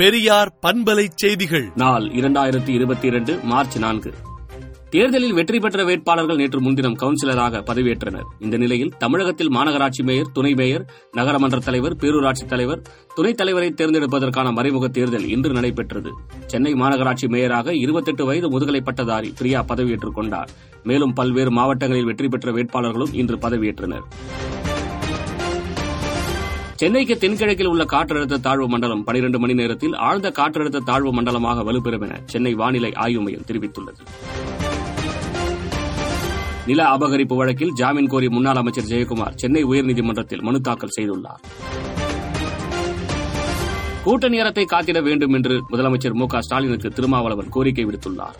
பெரியார் பண்பலை செய்திகள். நாள் இரண்டாயிரத்தி இருபத்தி இரண்டு மார்ச் நான்கு. தேர்தலில் வெற்றி பெற்ற வேட்பாளர்கள் நேற்று முன்தினம் கவுன்சிலராக பதவியேற்றனர். இந்த நிலையில் தமிழகத்தில் மாநகராட்சி மேயர் துணை மேயர் நகரமன்ற தலைவர் பேரூராட்சி தலைவர் துணைத் தலைவரை தேர்ந்தெடுப்பதற்கான மறைமுக தேர்தல் இன்று நடைபெற்றது. சென்னை மாநகராட்சி மேயராக இருபத்தெட்டு வயது முதுகலை பட்டதாரி பிரியா பதவியேற்றுக் கொண்டார். மேலும் பல்வேறு மாவட்டங்களில் வெற்றி பெற்ற வேட்பாளர்களும் இன்று பதவியேற்றனர். சென்னைக்கு தென்கிழக்கில் உள்ள காற்றழுத்த தாழ்வு மண்டலம் 12 மணி நேரத்தில் ஆழ்ந்த காற்றழுத்த தாழ்வு மண்டலமாக வலுப்பெறும் என சென்னை வானிலை ஆய்வு மையம் தெரிவித்துள்ளது. நில அபகரிப்பு வழக்கில் ஜாமீன் கோரி முன்னாள் அமைச்சர் ஜெயக்குமார் சென்னை உயர்நீதிமன்றத்தில் மனு தாக்கல் செய்துள்ளார். கூட்ட நேரத்தை காத்திட வேண்டும் என்று முதலமைச்சர் மு க ஸ்டாலினுக்கு திருமாவளவன் கோரிக்கை விடுத்துள்ளார்.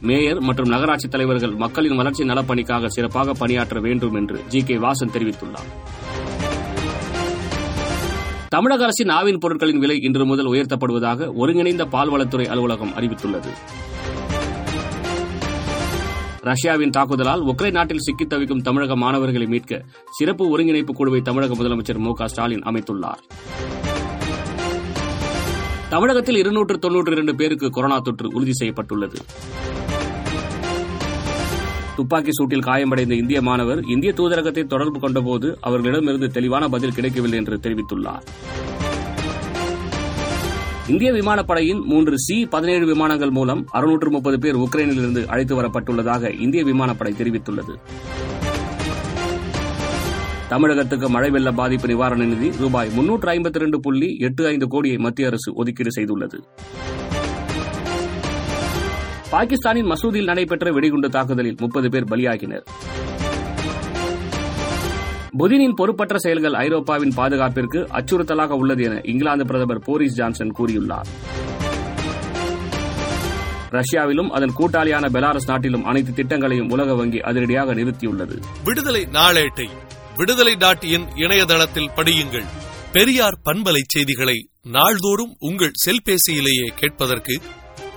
மேயர் மற்றும் நகராட்சி தலைவர்கள் மக்களின் வளர்ச்சி நலப்பணிக்காக சிறப்பாக பணியாற்ற வேண்டும் என்று ஜி கே வாசன் தெரிவித்துள்ளார். தமிழக அரசின் ஆவின் பொருட்களின் விலை இன்று முதல் உயர்த்தப்படுவதாக ஒருங்கிணைந்த பால்வளத்துறை அலுவலகம் அறிவித்துள்ளது. ரஷ்யாவின் தாக்குதலால் உக்ரைன் நாட்டில் சிக்கித் தவிக்கும் தமிழக மாணவர்களை மீட்க சிறப்பு ஒருங்கிணைப்பு குழுவை தமிழக முதலமைச்சர் மு ஸ்டாலின் அமைத்துள்ளார். தமிழகத்தில் இருநூற்று தொன்னூற்று இரண்டு பேருக்கு கொரோனா தொற்று உறுதி செய்யப்பட்டுள்ளது. துப்பாக்கி சூட்டில் காயமடைந்த இந்திய மாணவர் இந்திய தூதரகத்தை தொடர்பு கொண்டபோது அவர்களிடமிருந்து தெளிவான பதில் கிடைக்கவில்லை என்று தெரிவித்துள்ளார். இந்திய விமானப்படையின் மூன்று சி பதினேழு விமானங்கள் மூலம் அறுநூற்று முப்பது பேர் உக்ரைனிலிருந்து அழைத்து வரப்பட்டுள்ளதாக இந்திய விமானப்படை தெரிவித்துள்ளது. தமிழகத்துக்கு மழை வெள்ள பாதிப்பு நிவாரண நிதி ரூபாய் முன்னூற்று ஐம்பத்தி இரண்டு புள்ளி எட்டு ஐந்து கோடியை மத்திய அரசு ஒதுக்கீடு செய்துள்ளது. பாகிஸ்தானின் மசூதியில் நடைபெற்ற வெடிகுண்டு தாக்குதலில் முப்பது பேர் பலியாகினர். புதினின் பொறுப்பற்ற செயல்கள் ஐரோப்பாவின் பாதுகாப்பிற்கு அச்சுறுத்தலாக உள்ளது என இங்கிலாந்து பிரதமர் போரிஸ் ஜான்சன் கூறியுள்ளார். ரஷ்யாவிலும் அதன் கூட்டாளியான பெலாரஸ் நாட்டிலும் அனைத்து திட்டங்களையும் உலக வங்கி அதிரடியாக நிறுத்தியுள்ளது. விடுதலை நாளேட்டை விடுதலை டாட் இன் இணையதளத்தில் படியுங்கள். பெரியார் பண்பலை செய்திகளை நாள்தோறும் உங்கள் செல்பேசியிலேயே கேட்பதற்கு